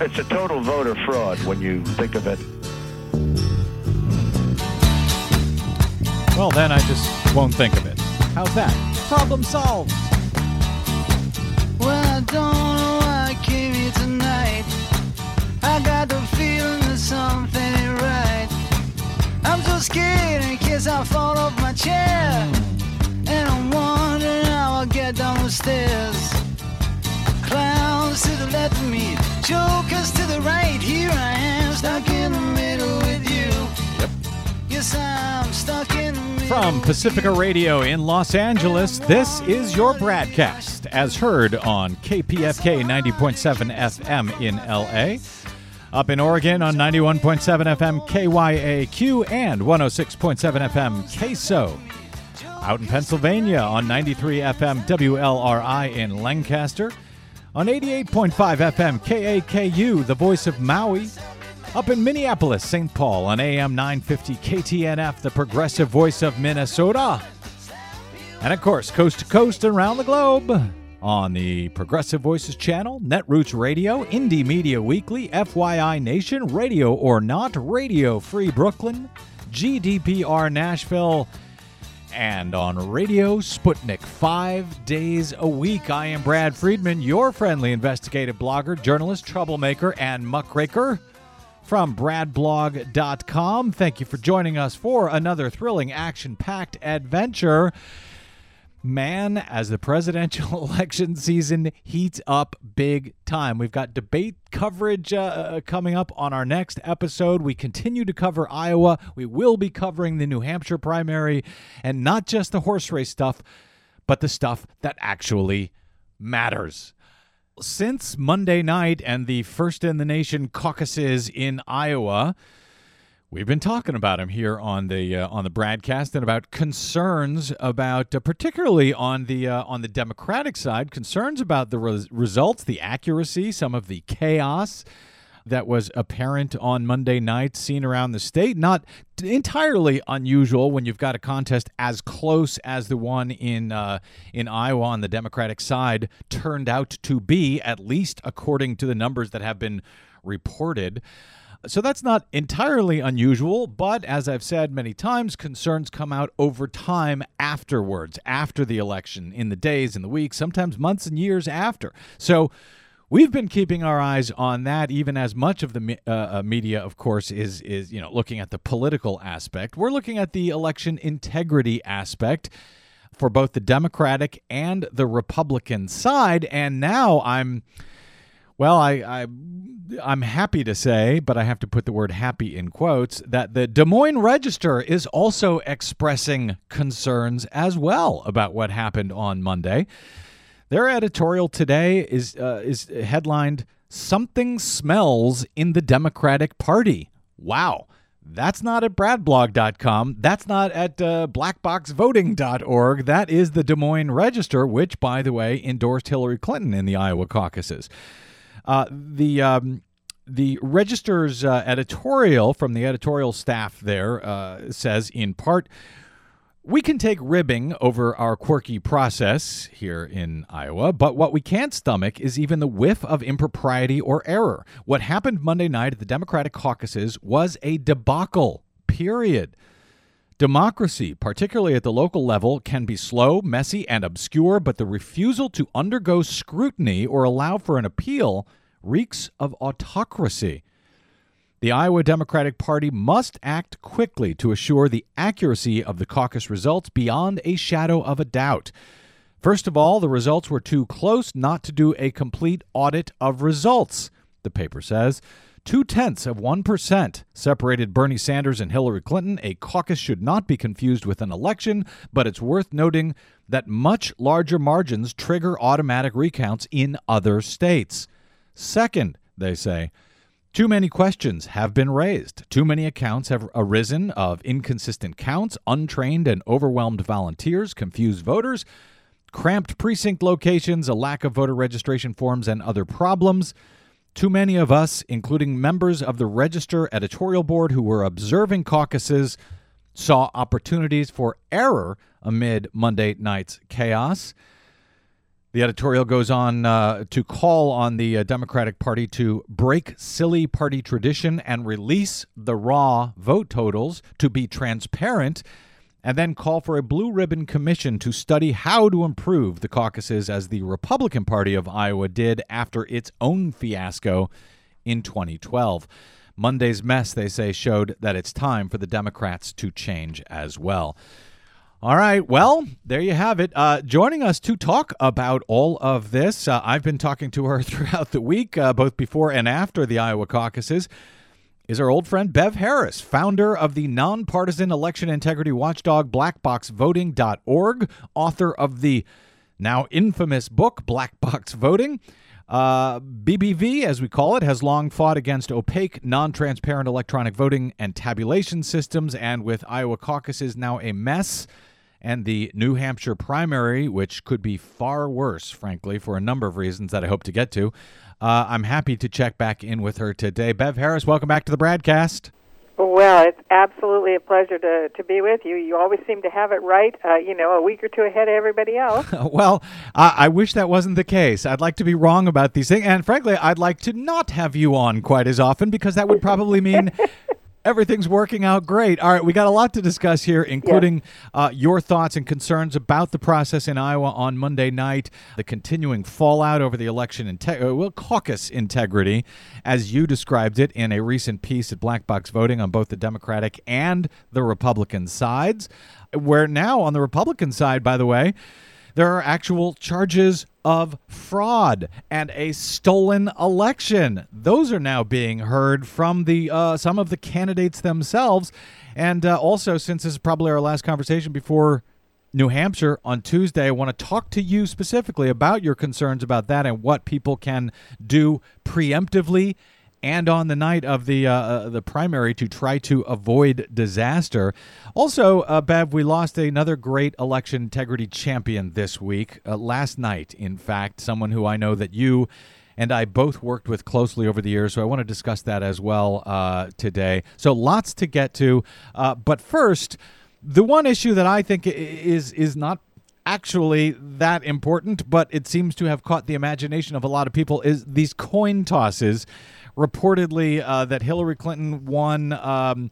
It's a total voter fraud when you think of it. Well, then I just won't think of it. How's that? Problem solved. Well, I don't know why I came here tonight. I got the feeling that something ain't right. I'm so scared in case I fall off my chair. And I'm wondering how I'll get down the stairs. Clowns to the left of me, jokers to the right. Here I am, stuck in the middle with you. Yes, I'm stuck in. From Pacifica Radio in Los Angeles, this is your Bradcast, as heard on KPFK 90.7 FM in LA. Up in Oregon on 91.7 FM KYAQ and 106.7 FM KSO. Out in Pennsylvania on 93 FM WLRI in Lancaster. On 88.5 FM KAKU, the voice of Maui. Up in Minneapolis, St. Paul on AM 950 KTNF, the progressive voice of Minnesota. And of course, coast to coast and around the globe on the Progressive Voices channel, Netroots Radio, Indie Media Weekly, FYI Nation, Radio or Not, Radio Free Brooklyn, GDPR Nashville, and on Radio Sputnik five days a week. I am Brad Friedman, your friendly investigative blogger, journalist, troublemaker, and muckraker from bradblog.com. Thank you for joining us for another thrilling, action packed adventure. Man, as the presidential election season heats up big time, we've got debate coverage uh, uh, coming up on our next episode. We continue to cover Iowa. We will be covering the New Hampshire primary and not just the horse race stuff, but the stuff that actually matters since Monday night and the first in the nation caucuses in Iowa, we've been talking about them here on the uh, on the Bradcast and about concerns about uh, particularly on the uh, on the Democratic side, concerns about the res- results, the accuracy, some of the chaos that was apparent on Monday night, seen around the state. Not entirely unusual when you've got a contest as close as the one in uh, in Iowa on the Democratic side turned out to be, at least according to the numbers that have been reported. So that's not entirely unusual, but as I've said many times, concerns come out over time afterwards, after the election, in the days, in the weeks, sometimes months and years after. So We've been keeping our eyes on that, even as much of the uh, uh, media, of course, is is you know looking at the political aspect. We're looking at the election integrity aspect for both the Democratic and the Republican side. And now I'm, well, I, I I'm happy to say, but I have to put the word "happy" in quotes, that the Des Moines Register is also expressing concerns as well about what happened on Monday. Their editorial today is uh, is headlined "Something Smells in the Democratic Party." Wow. That's not at bradblog.com. That's not at uh, blackboxvoting.org. That is the Des Moines Register, which, by the way, endorsed Hillary Clinton in the Iowa caucuses. Uh, the um, the Register's uh, editorial from the editorial staff there uh, says, in part, we can take ribbing over our quirky process here in Iowa, but what we can't stomach is even the whiff of impropriety or error. What happened Monday night at the Democratic caucuses was a debacle, period. Democracy, particularly at the local level, can be slow, messy, and obscure, but the refusal to undergo scrutiny or allow for an appeal reeks of autocracy. The Iowa Democratic Party must act quickly to assure the accuracy of the caucus results beyond a shadow of a doubt. First of all, the results were too close not to do a complete audit of results, the paper says. Two tenths of 1% separated Bernie Sanders and Hillary Clinton. A caucus should not be confused with an election, but it's worth noting that much larger margins trigger automatic recounts in other states. Second, they say, too many questions have been raised. Too many accounts have arisen of inconsistent counts, untrained and overwhelmed volunteers, confused voters, cramped precinct locations, a lack of voter registration forms, and other problems. Too many of us, including members of the Register editorial board who were observing caucuses, saw opportunities for error amid Monday night's chaos. The editorial goes on uh, to call on the uh, Democratic Party to break silly party tradition and release the raw vote totals to be transparent, and then call for a blue ribbon commission to study how to improve the caucuses as the Republican Party of Iowa did after its own fiasco in 2012. Monday's mess, they say, showed that it's time for the Democrats to change as well. All right. Well, there you have it. Uh, joining us to talk about all of this, uh, I've been talking to her throughout the week, uh, both before and after the Iowa caucuses, is our old friend Bev Harris, founder of the nonpartisan election integrity watchdog blackboxvoting.org, author of the now infamous book Black Box Voting. Uh, BBV, as we call it, has long fought against opaque, non transparent electronic voting and tabulation systems, and with Iowa caucuses now a mess and the New Hampshire primary, which could be far worse, frankly, for a number of reasons that I hope to get to. Uh, I'm happy to check back in with her today. Bev Harris, welcome back to the Bradcast. Well, it's absolutely a pleasure to, to be with you. You always seem to have it right, uh, you know, a week or two ahead of everybody else. well, I, I wish that wasn't the case. I'd like to be wrong about these things. And frankly, I'd like to not have you on quite as often because that would probably mean everything's working out great. All right, we got a lot to discuss here, including yes. uh, your thoughts and concerns about the process in Iowa on Monday night, the continuing fallout over the election integrity, uh, well, caucus integrity, as you described it in a recent piece at Black Box Voting on both the Democratic and the Republican sides. Where now on the Republican side, by the way, there are actual charges of fraud and a stolen election. Those are now being heard from the uh, some of the candidates themselves, and uh, also since this is probably our last conversation before New Hampshire on Tuesday, I want to talk to you specifically about your concerns about that and what people can do preemptively and on the night of the uh, uh, the primary to try to avoid disaster. Also, uh, Bev, we lost another great election integrity champion this week. Uh, last night, in fact, someone who I know that you and I both worked with closely over the years, so I want to discuss that as well uh, today. So lots to get to, uh, but first, the one issue that I think is is not actually that important, but it seems to have caught the imagination of a lot of people is these coin tosses reportedly uh, that Hillary Clinton won. Um,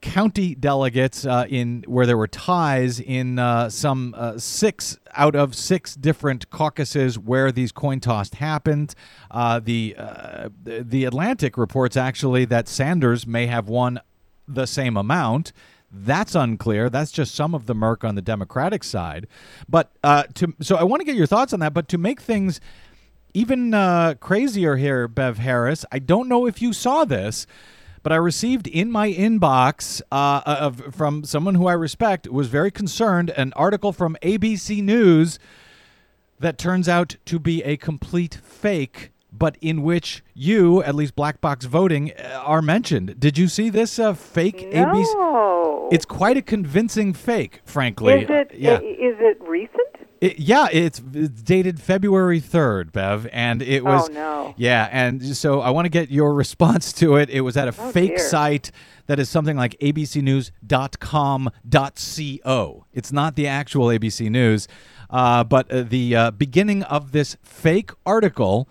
county delegates uh, in where there were ties in uh, some uh, six out of six different caucuses where these coin toss happened. Uh, the uh, the Atlantic reports actually that Sanders may have won the same amount. That's unclear. That's just some of the murk on the Democratic side. But uh, to so I want to get your thoughts on that. But to make things even uh, crazier here, Bev Harris. I don't know if you saw this, but I received in my inbox uh, of, from someone who I respect was very concerned an article from ABC News that turns out to be a complete fake, but in which you, at least black box voting, uh, are mentioned. Did you see this uh, fake no. ABC? It's quite a convincing fake, frankly. Is it? yeah. Is it recent? It, yeah, it's, it's, dated February 3rd, Bev, and it was. Oh, no. Yeah, and so I want to get your response to it. It was at a oh, fake dear. site that is something like abcnews.com.co. It's not the actual ABC News, uh, but uh, the uh, beginning of this fake article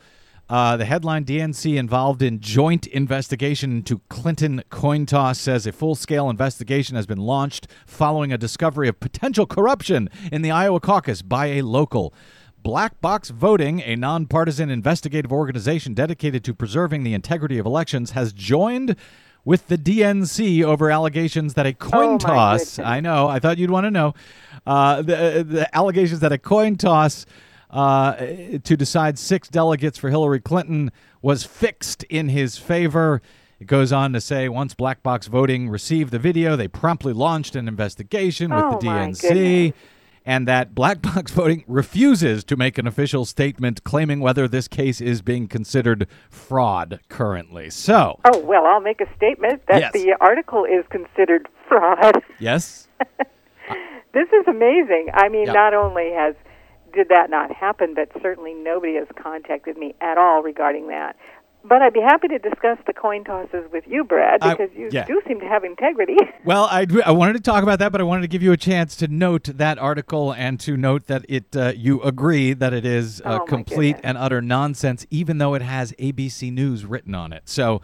uh, the headline DNC involved in joint investigation into Clinton coin toss says a full scale investigation has been launched following a discovery of potential corruption in the Iowa caucus by a local. Black Box Voting, a nonpartisan investigative organization dedicated to preserving the integrity of elections, has joined with the DNC over allegations that a coin Oh, toss. I know, I thought you'd want to know. Uh, the, the allegations that a coin toss uh, to decide six delegates for Hillary Clinton was fixed in his favor. It goes on to say once black box voting received the video, they promptly launched an investigation with Oh, the DNC. goodness. And that black box voting refuses to make an official statement claiming whether this case is being considered fraud currently. So, Oh well, I'll make a statement that Yes. the article is considered fraud. yes, this is amazing. I mean, Yeah. not only has did that not happen, but certainly nobody has contacted me at all regarding that. But I'd be happy to discuss the coin tosses with you, Brad, I- because you yeah. do seem to have integrity. Well, I, I wanted to talk about that, but I wanted to give you a chance to note that article and to note that it uh, you agree that it is Oh, uh, my complete and utter nonsense, even though it has ABC News written on it. So.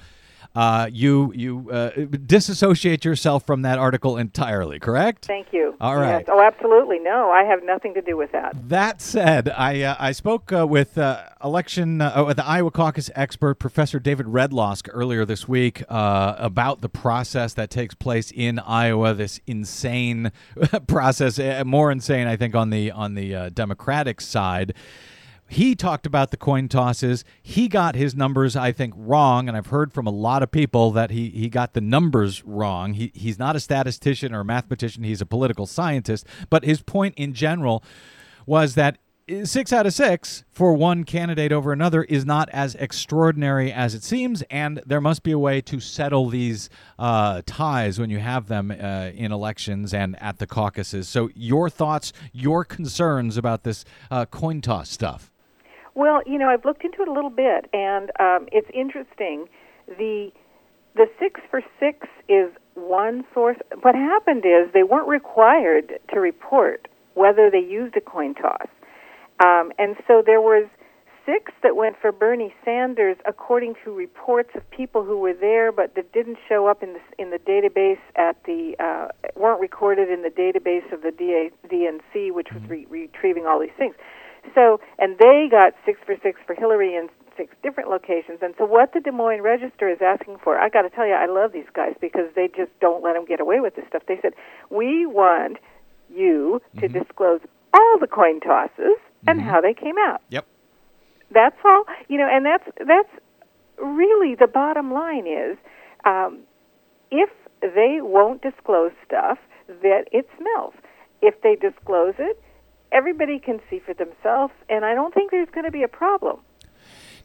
Uh, you you uh, disassociate yourself from that article entirely, correct? Thank you. All right. Yes. Oh, absolutely. No, I have nothing to do with that. That said, I uh, I spoke uh, with uh, election uh, with the Iowa caucus expert Professor David Redlawsk earlier this week uh, about the process that takes place in Iowa. This insane process, more insane, I think, on the on the uh, Democratic side. He talked about the coin tosses. He got his numbers, I think, wrong, and I've heard from a lot of people that he, he got the numbers wrong. He, he's not a statistician or a mathematician, he's a political scientist. But his point in general was that six out of six for one candidate over another is not as extraordinary as it seems, and there must be a way to settle these uh, ties when you have them uh, in elections and at the caucuses. So, your thoughts, your concerns about this uh, coin toss stuff? Well, you know, I've looked into it a little bit, and um, it's interesting. The the six for six is one source. What happened is they weren't required to report whether they used a coin toss, um, and so there was six that went for Bernie Sanders, according to reports of people who were there, but that didn't show up in the in the database at the uh, weren't recorded in the database of the DA, DNC, which was re- retrieving all these things. So, and they got six for six for Hillary in six different locations. And so, what the Des Moines Register is asking for, I got to tell you, I love these guys because they just don't let them get away with this stuff. They said, we want you to disclose all the coin tosses and how they came out. Yep. That's all. You know, and that's that's really the bottom line is um, if they won't disclose stuff, that it smells. If they disclose it, everybody can see for themselves, and I don't think there's going to be a problem.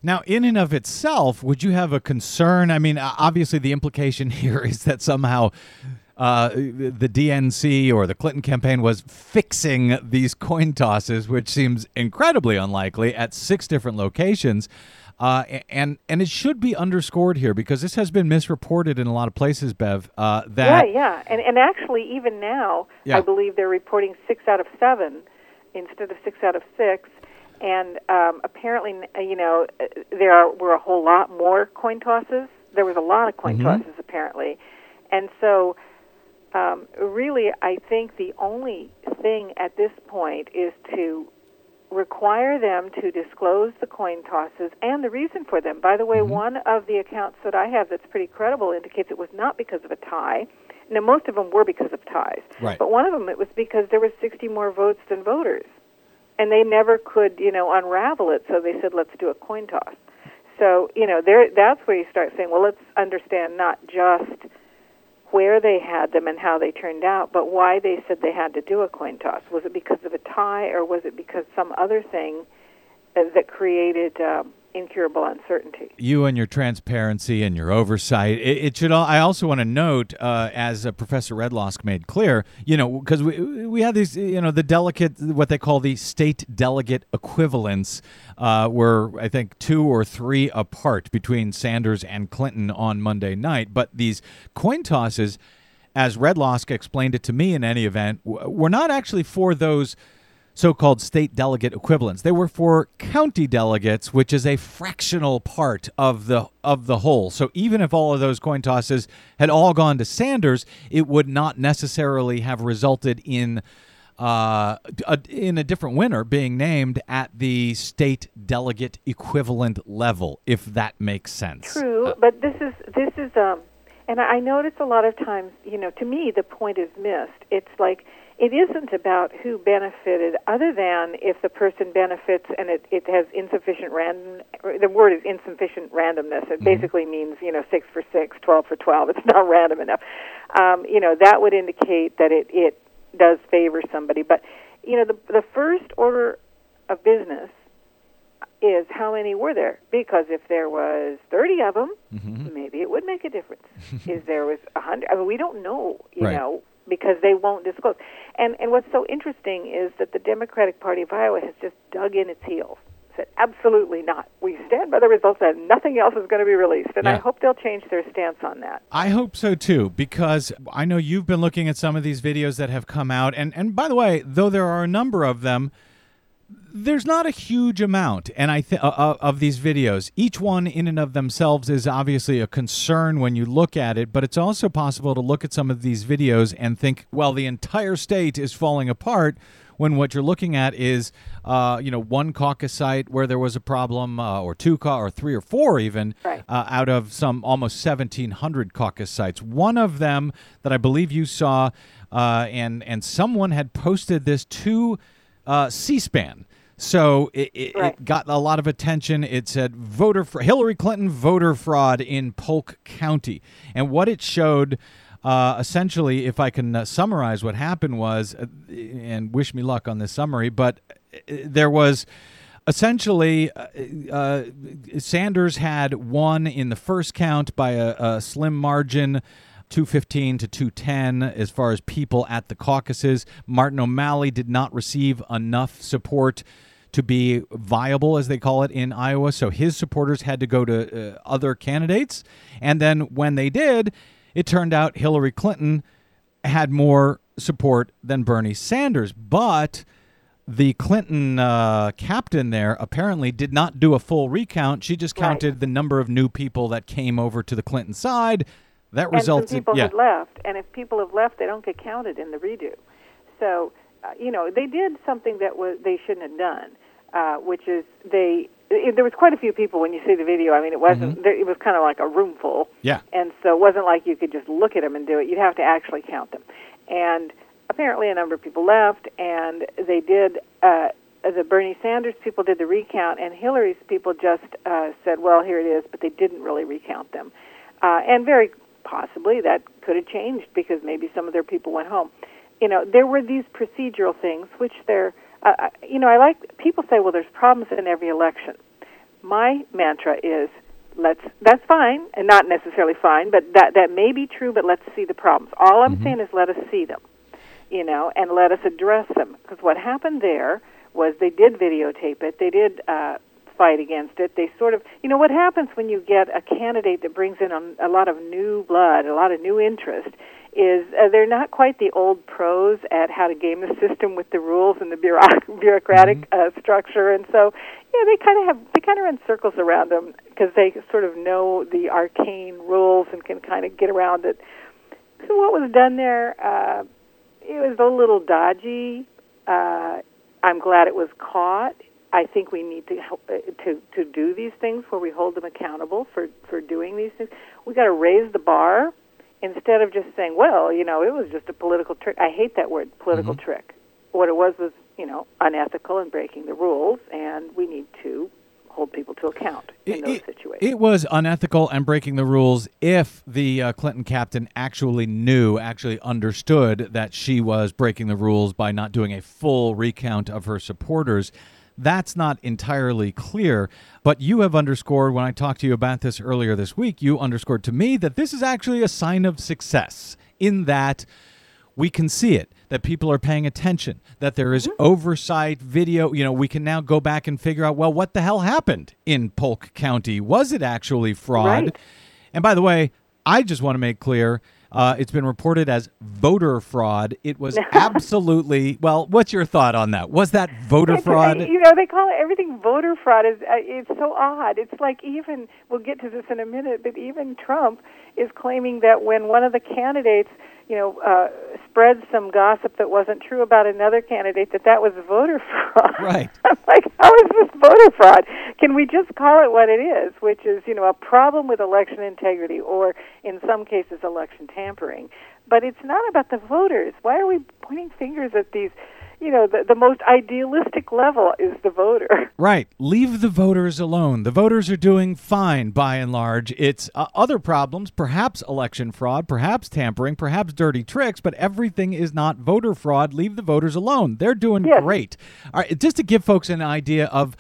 Now, in and of itself, would you have a concern? I mean, obviously, the implication here is that somehow uh, the DNC or the Clinton campaign was fixing these coin tosses, which seems incredibly unlikely at six different locations. Uh, and and it should be underscored here because this has been misreported in a lot of places, Bev. Uh, that yeah, yeah, and and actually, even now, Yeah. I believe they're reporting six out of seven instead of six out of six. And um, apparently, you know, uh, there are, were a whole lot more coin tosses. There was a lot of coin tosses apparently, and so um, really, I think the only thing at this point is to require them to disclose the coin tosses and the reason for them. By the way, one of the accounts that I have that's pretty credible indicates it was not because of a tie. Now, most of them were because of ties, Right. but one of them it was because there was 60 more votes than voters, and they never could, you know, unravel it. So they said, let's do a coin toss. So you know, there that's where you start saying, well, let's understand not just where they had them and how they turned out, but why they said they had to do a coin toss. Was it because of a tie, or was it because some other thing that created um, incurable uncertainty? you and your transparency and your oversight. It, it should. All, I also want to note, uh, as uh, Professor Redlawsk made clear, you know, because we we have these, you know, the delicate, what they call the state delegate equivalents, uh, were I think two or three apart between Sanders and Clinton on Monday night. But these coin tosses, as Redlawsk explained it to me, in any event, were not actually for those so-called state delegate equivalents. They were for county delegates, which is a fractional part of the of the whole. So even if all of those coin tosses had all gone to Sanders, it would not necessarily have resulted in uh, a, in a different winner being named at the state delegate equivalent level, if that makes sense. True, but this is this is um, and I notice a lot of times, you know, to me the point is missed. It's like it isn't about who benefited, other than if the person benefits and it, it has insufficient random. The word is insufficient randomness. It basically means you know six for six, twelve for twelve. It's not random enough. Um, you know that would indicate that it it does favor somebody. But you know the the first order of business is how many were there? Because if there was 30 of them, maybe it would make a difference. if there was 100, I mean, we don't know, you Right. know, because they won't disclose. And and what's so interesting is that the Democratic Party of Iowa has just dug in its heels. said, absolutely not. We stand by the results and nothing else is going to be released. And I hope they'll change their stance on that. I hope so too, because I know you've been looking at some of these videos that have come out, and and by the way, though there are a number of them, there's not a huge amount, and I think uh, of these videos. Each one, in and of themselves, is obviously a concern when you look at it. But it's also possible to look at some of these videos and think, well, the entire state is falling apart. When what you're looking at is, uh, you know, one caucus site where there was a problem, uh, or two, ca- or three, or four, even Right. uh, out of some almost 1,700 caucus sites. One of them that I believe you saw, uh, and and someone had posted this to uh, C-SPAN. So it, it, Right. it got a lot of attention. It said voter fr- Hillary Clinton voter fraud in Polk County, and what it showed. Uh, essentially, if I can uh, summarize what happened was, uh, and wish me luck on this summary, but uh, there was essentially uh, uh, Sanders had won in the first count by a, a slim margin. 215 to 210 as far as people at the caucuses. Martin O'Malley did not receive enough support to be viable, as they call it in Iowa. So his supporters had to go to uh, other candidates. And then when they did, it turned out Hillary Clinton had more support than Bernie Sanders. But the Clinton uh, captain there apparently did not do a full recount. She just Right. counted the number of new people that came over to the Clinton side. That results. and some people yeah, had left, and if people have left, they don't get counted in the redo. So, uh, you know, they did something that was they shouldn't have done, uh, which is they. It, there was quite a few people when you see the video. I mean, it wasn't. There, it was kind of like a room full. yeah. And so it wasn't like you could just look at them and do it. You'd have to actually count them. And apparently a number of people left, and they did. Uh, the Bernie Sanders people did the recount, and Hillary's people just uh, said, "Well, here it is," but they didn't really recount them. Uh, and very possibly that could have changed because maybe some of their people went home. You know, there were these procedural things, which they're. Uh, uh, you know, I like people say, "Well, there's problems in every election." my mantra is let's that's fine and not necessarily fine but that that may be true but let's see the problems all i'm saying is let us see them you know and let us address them because what happened there was they did videotape it they did uh fight against it they sort of you know what happens when you get a candidate that brings in a, a lot of new blood a lot of new interest is uh, they're not quite the old pros at how to game the system with the rules and the bureauc- bureaucratic uh, structure, and so yeah, they kind of have they kind of run circles around them because they sort of know the arcane rules and can kind of get around it. So what was done there, uh, it was a little dodgy. Uh, I'm glad it was caught. I think we need to help uh, to to do these things where we hold them accountable for for doing these things. We got to raise the bar instead of just saying, "Well, you know, it was just a political trick." I hate that word, political trick. What it was was, you know, unethical and breaking the rules, and we need to hold people to account in It- those it- situations. It was unethical and breaking the rules if the uh, Clinton captain actually knew, actually understood that she was breaking the rules by not doing a full recount of her supporters. That's not entirely clear, but you have underscored when I talked to you about this earlier this week, you underscored to me that this is actually a sign of success in that we can see it that people are paying attention that there is mm-hmm. oversight video. You know we can now go back and figure out well what the hell happened in polk county? Was it actually fraud? Right. and by the way i just want to make clear uh, it's been reported as voter fraud it was absolutely well what's your thought on that was that voter It's- fraud You know, they call it everything voter fraud. Is uh, it's so odd. It's like even we'll get to this in a minute, but even Trump is claiming that when one of the candidates, you know, uh, spread some gossip that wasn't true about another candidate, that that was voter fraud. Right. I'm like, how is this voter fraud? Can we just call it what it is, which is, you know, a problem with election integrity, or in some cases, election tampering? But it's not about the voters. Why are we pointing fingers at these? You know, the, the most idealistic level is the voter. Right. Leave the voters alone. The voters are doing fine by and large. It's uh, other problems, perhaps election fraud, perhaps tampering, perhaps dirty tricks, but everything is not voter fraud. Leave the voters alone. They're doing Yes. great. All right. Just to give folks an idea of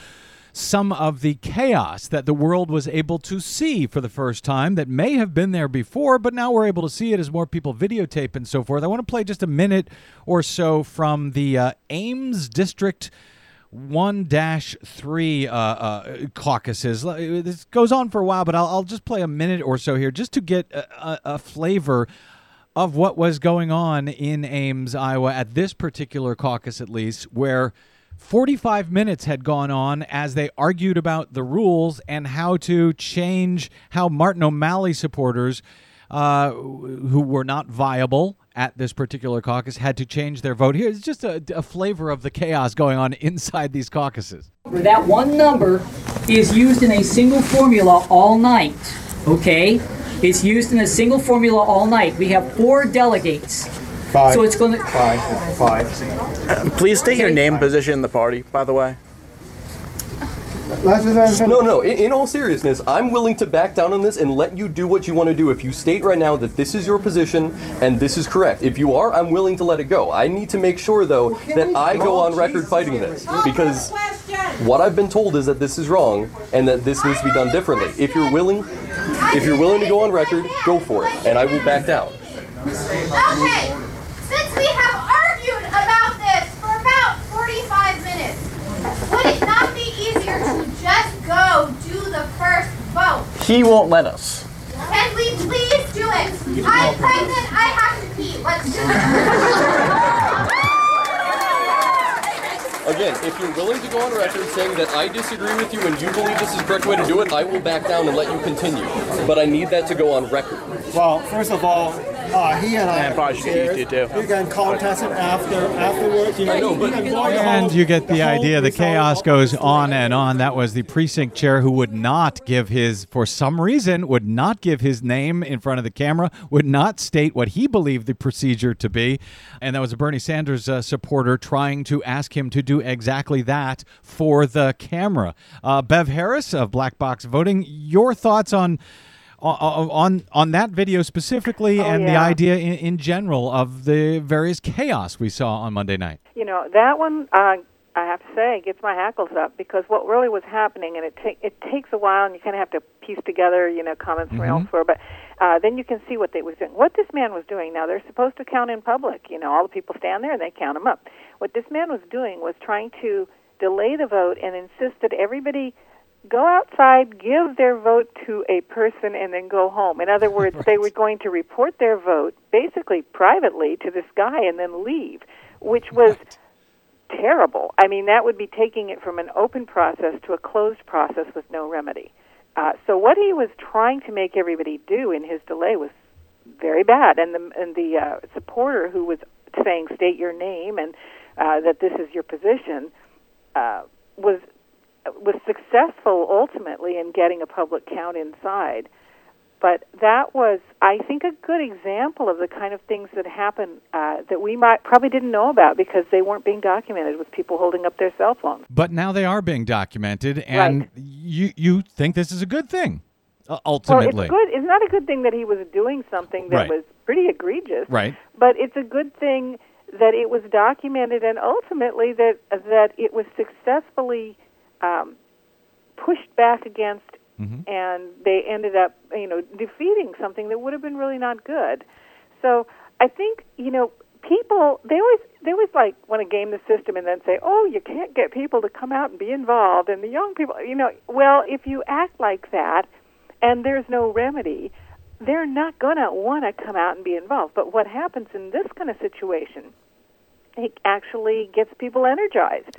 some of the chaos that the world was able to see for the first time that may have been there before, but now we're able to see it as more people videotape and so forth. I want to play just a minute or so from the uh, Ames District one dash three uh, uh, caucuses. This goes on for a while, but I'll, I'll just play a minute or so here just to get a, a flavor of what was going on in Ames, Iowa, at this particular caucus, at least, where 45 minutes had gone on as they argued about the rules and how to change how Martin O'Malley supporters, uh, who were not viable at this particular caucus, had to change their vote. Here's just a, a flavor of the chaos going on inside these caucuses. that one number is used in a single formula all night. Okay? It's used in a single formula all night. We have four delegates. Five. So it's going to. Five. Five. Uh, please state your name, position in the party, by the way. No, no. In, in all seriousness, I'm willing to back down on this and let you do what you want to do. If you state right now that this is your position and this is correct, if you are, I'm willing to let it go. I need to make sure, though, that I go on record fighting this because what I've been told is that this is wrong and that this needs to be done differently. If you're willing, if you're willing to go on record, go for it, and I will back down. Okay, since we have argued about this for about 45 minutes, would it not be easier to just go do the first vote? He won't let us. Can we please do it? I'm pregnant, I have to pee. Let's do it. Again, if you're willing to go on record saying that I disagree with you and you believe this is the correct way to do it, I will back down and let you continue. But I need that to go on record. Well, first of all, uh, he and I And probably should you too. You can contest it after afterwards. You know, know, but- you can And you get the, whole idea. The chaos goes on and on. That was the precinct chair who would not give his, for some reason, would not give his name in front of the camera, would not state what he believed the procedure to be. And that was a Bernie Sanders uh, supporter trying to ask him to do exactly that for the camera. Uh, Bev Harris of Black Box Voting, your thoughts on. On, on that video specifically, Oh, and the idea in, in general of the various chaos we saw on Monday night. You know, that one, uh, I have to say, gets my hackles up because what really was happening, and it, ta- it takes a while, and you kind of have to piece together, you know, comments from elsewhere, but uh, then you can see what they was doing. What this man was doing, now they're supposed to count in public. You know, all the people stand there and they count them up. What this man was doing was trying to delay the vote and insist that everybody go outside, give their vote to a person, and then go home. In other words, they were going to report their vote basically privately to this guy and then leave, which was terrible. I mean, that would be taking it from an open process to a closed process with no remedy. Uh, so what he was trying to make everybody do in his delay was very bad, and the and the uh, supporter who was saying state your name and uh, that this is your position uh, was was successful ultimately in getting a public count inside. But that was, I think, a good example of the kind of things that happen uh, that we might probably didn't know about because they weren't being documented with people holding up their cell phones. But now they are being documented, and Right. you you think this is a good thing, uh, Well, ultimately, it's good. It's not a good thing that he was doing something that Right. was pretty egregious. right? But it's a good thing that it was documented and ultimately that that it was successfully um, pushed back against, Mm-hmm. and they ended up, you know, defeating something that would have been really not good. So I think, you know, people they always they always like want to game the system and then say, oh, you can't get people to come out and be involved, and the young people, you know, well, if you act like that, and there's no remedy, they're not going to want to come out and be involved. But what happens in this kind of situation, it actually gets people energized.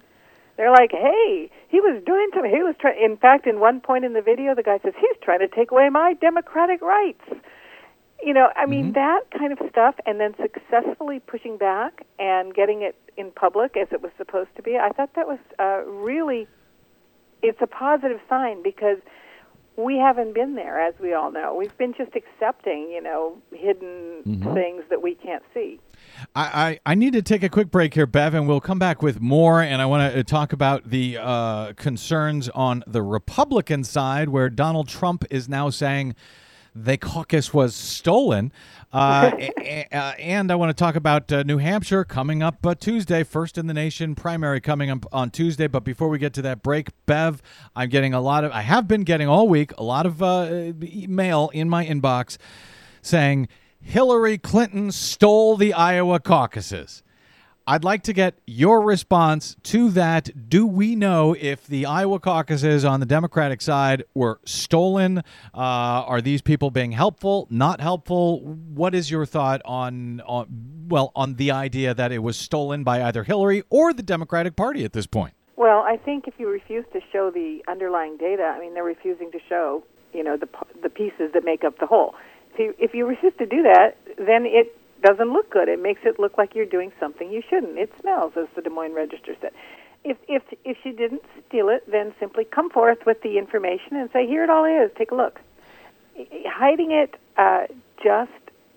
They're like, "Hey, he was doing something. He was trying." In fact, in one point in the video, the guy says, "He's trying to take away my democratic rights." You know, I mean that kind of stuff, and then successfully pushing back and getting it in public as it was supposed to be. I thought that was uh, really, it's a positive sign because we haven't been there, as we all know. We've been just accepting, you know, hidden things that we can't see. I, I, I need to take a quick break here, Bev, and we'll come back with more. And I want to talk about the uh, concerns on the Republican side, where Donald Trump is now saying the caucus was stolen. Uh, uh, and I want to talk about uh, New Hampshire coming up uh, Tuesday, first in the nation primary coming up on Tuesday. But before we get to that break, Bev, I'm getting a lot of, I have been getting all week a lot of uh, email in my inbox saying Hillary Clinton stole the Iowa caucuses. I'd like to get your response to that. Do we know if the Iowa caucuses on the Democratic side were stolen? Uh, are these people being helpful, not helpful? What is your thought on, on, well, on the idea that it was stolen by either Hillary or the Democratic Party at this point? Well, I think if you refuse to show the underlying data, I mean, they're refusing to show, you know, the the pieces that make up the whole. If you if you refuse to do that, then it doesn't look good. It makes it look like you're doing something you shouldn't. It smells, as the Des Moines Register said. If if if she didn't steal it, then simply come forth with the information and say, here it all is. Take a look. Hiding it uh, just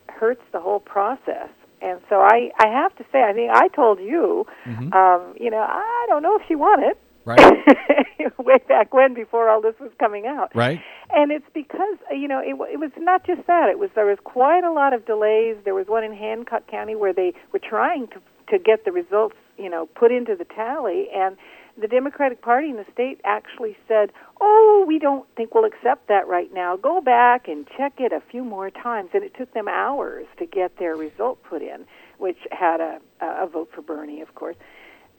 hurts the whole process. And so I, I have to say, I think I told you, um, you know, I don't know if she won it. Right. Way back when, before all this was coming out. Right. And it's because uh, you know it, it was not just that. It was there was quite a lot of delays. There was one in Hancock County where they were trying to to get the results you know put into the tally, and the Democratic Party in the state actually said, "Oh, we don't think we'll accept that right now. Go back and check it a few more times." And it took them hours to get their result put in, which had a a vote for Bernie, of course.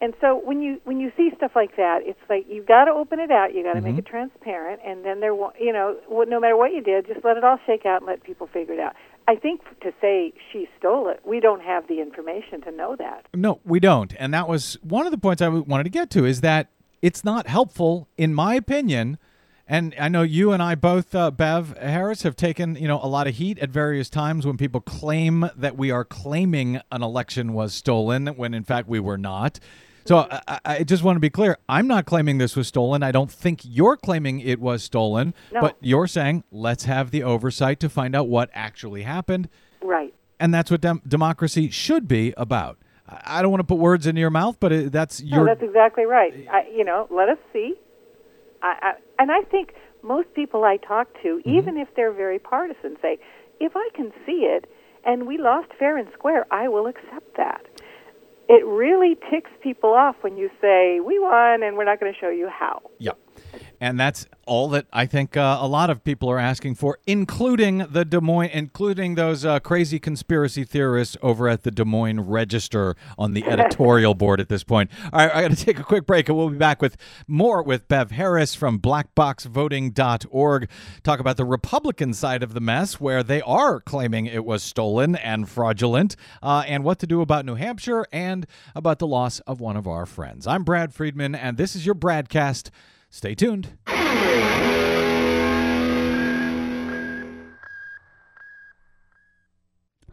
And so when you when you see stuff like that, it's like you've got to open it out. You got to make mm-hmm. it transparent, and then there, you know, no matter what you did, just let it all shake out and let people figure it out. I think to say she stole it, we don't have the information to know that. No, we don't. And that was one of the points I wanted to get to is that it's not helpful, in my opinion. And I know you and I both, uh, Bev Harris, have taken you know a lot of heat at various times when people claim that we are claiming an election was stolen when in fact we were not. So I, I- I just want to be clear. I'm not claiming this was stolen. I don't think you're claiming it was stolen. No. But you're saying let's have the oversight to find out what actually happened. Right. And that's what dem- democracy should be about. I don't want to put words into your mouth, but it, that's No, that's exactly right. I, you know, let us see. I, I, and I think most people I talk to, mm-hmm. even if they're very partisan, say, if I can see it and we lost fair and square, I will accept that. It really ticks people off when you say, we won and we're not going to show you how. Yep. And that's all that I think uh, a lot of people are asking for, including the Des Moines, including those uh, crazy conspiracy theorists over at the Des Moines Register on the editorial board at this point. All right, I got to take a quick break, and we'll be back with more with Bev Harris from BlackBoxVoting.org. Talk about the Republican side of the mess, where they are claiming it was stolen and fraudulent, uh, and what to do about New Hampshire and about the loss of one of our friends. I'm Brad Friedman, and this is your Bradcast. Stay tuned.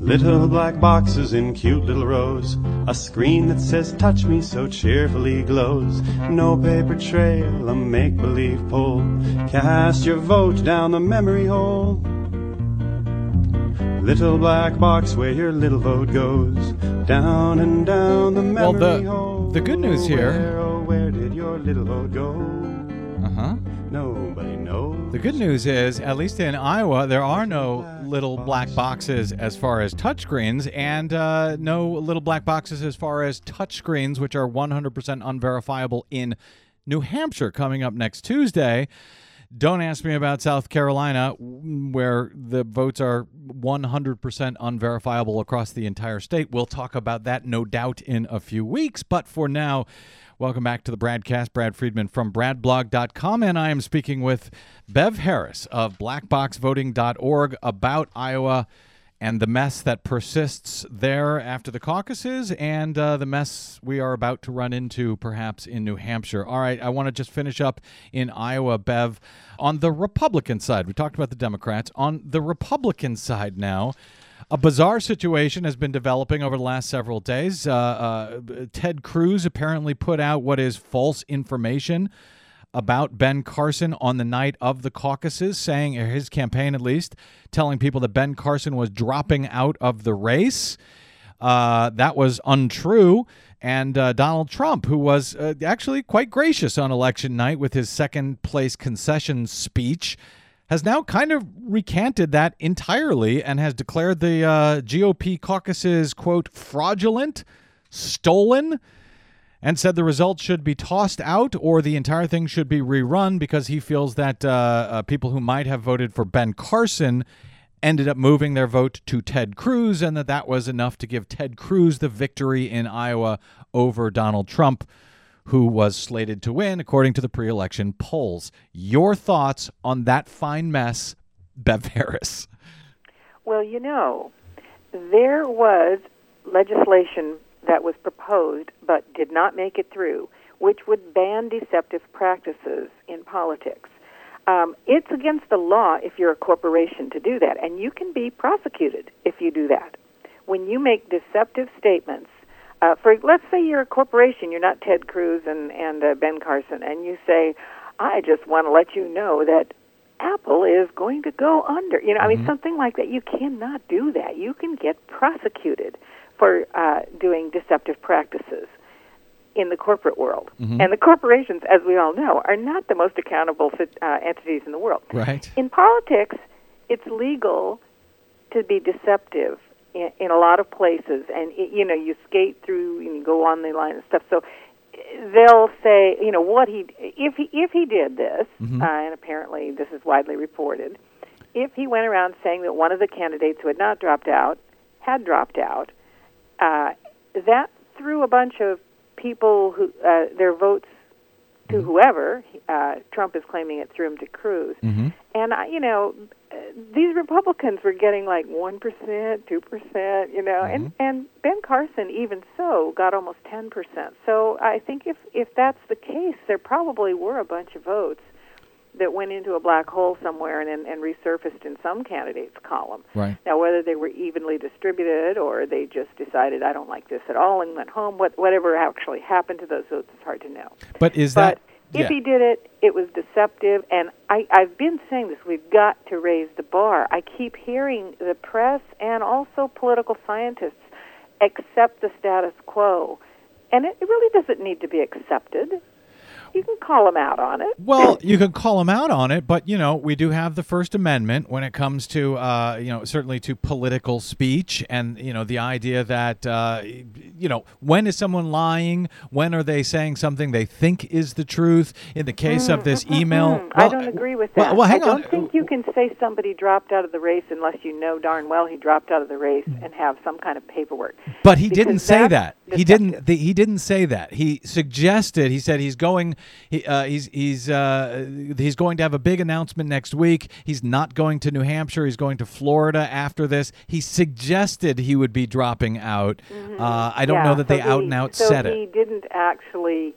Little black boxes in cute little rows. A screen that says touch me so cheerfully glows. No paper trail, a make believe poll. Cast your vote down the memory hole. Little black box where your little vote goes. Down and down the Well, memory the- hole. the good news here- Where, oh, where did your little vote go? Uh huh. The good news is, at least in Iowa, there are no little black boxes as far as touchscreens, and uh, no little black boxes as far as touchscreens, which are 100% unverifiable in New Hampshire coming up next Tuesday. Don't ask me about South Carolina, where the votes are 100% unverifiable across the entire state. We'll talk about that, no doubt, in a few weeks. But for now, welcome back to the Bradcast. Brad Friedman from BradBlog.com, and I am speaking with Bev Harris of BlackBoxVoting.org about Iowa and the mess that persists there after the caucuses and uh, the mess we are about to run into perhaps in New Hampshire. All right, I want to just finish up in Iowa, Bev. On the Republican side, we talked about the Democrats. On the Republican side now, a bizarre situation has been developing over the last several days. Uh, uh, Ted Cruz apparently put out what is false information about Ben Carson on the night of the caucuses, saying, his campaign at least, telling people that Ben Carson was dropping out of the race. uh, that was untrue. And uh, Donald Trump, who was uh, actually quite gracious on election night with his second place concession speech, has now kind of recanted that entirely and has declared the uh, GOP caucuses, quote, fraudulent, stolen, and said the results should be tossed out or the entire thing should be rerun because he feels that uh, uh, people who might have voted for Ben Carson ended up moving their vote to Ted Cruz and that that was enough to give Ted Cruz the victory in Iowa over Donald Trump, who was slated to win according to the pre election polls. Your thoughts on that fine mess, Bev Harris? Well, you know, there was legislation that was proposed but did not make it through, which would ban deceptive practices in politics. Um, it's against the law if you're a corporation to do that, and you can be prosecuted if you do that. When you make deceptive statements, uh, for let's say you're a corporation, you're not Ted Cruz and and uh, Ben Carson, and you say, "I just want to let you know that Apple is going to go under." You know, I mean something like that. You cannot do that. You can get prosecuted for uh, doing deceptive practices in the corporate world. Mhm. And the corporations, as we all know, are not the most accountable uh, entities in the world. Right. In politics, it's legal to be deceptive in, in a lot of places, and it, you know you skate through and you go on the line and stuff. So uh, they'll say, you know, what he if he if he did this, Mhm. uh, and apparently this is widely reported, if he went around saying that one of the candidates who had not dropped out had dropped out, uh, that threw a bunch of people who uh, their votes to whoever uh, Trump is claiming it threw him to Cruz. Mm-hmm. And I, you know, uh, these Republicans were getting like one percent, two percent, you know, and mm-hmm. and Ben Carson even so got almost ten percent. So I think if if that's the case, there probably were a bunch of votes that went into a black hole somewhere and and, and resurfaced in some candidates' column. Right. Now, whether they were evenly distributed or they just decided I don't like this at all and went home, what whatever actually happened to those votes is hard to know. But is But that. If yeah. he did it, it was deceptive, and I, I've been saying this. We've got to raise the bar. I keep hearing the press and also political scientists accept the status quo, and it, it really doesn't need to be accepted. You can call them out on it. Well, you can call him out on it, but you know we do have the First Amendment when it comes to uh, you know certainly to political speech, and you know the idea that uh, you know when is someone lying? When are they saying something they think is the truth? In the case of this email, Mm, I don't agree with that. well, well, hang I don't on. think you can say somebody dropped out of the race unless you know darn well he dropped out of the race and have some kind of paperwork. But he Because didn't say that. He didn't. The, he didn't say that. He suggested. He said he's going. He, uh, he's he's uh, he's going to have a big announcement next week. He's not going to New Hampshire. He's going to Florida after this. He suggested he would be dropping out. Uh, I don't Yeah, know that so they out he- and out so said he it. He didn't actually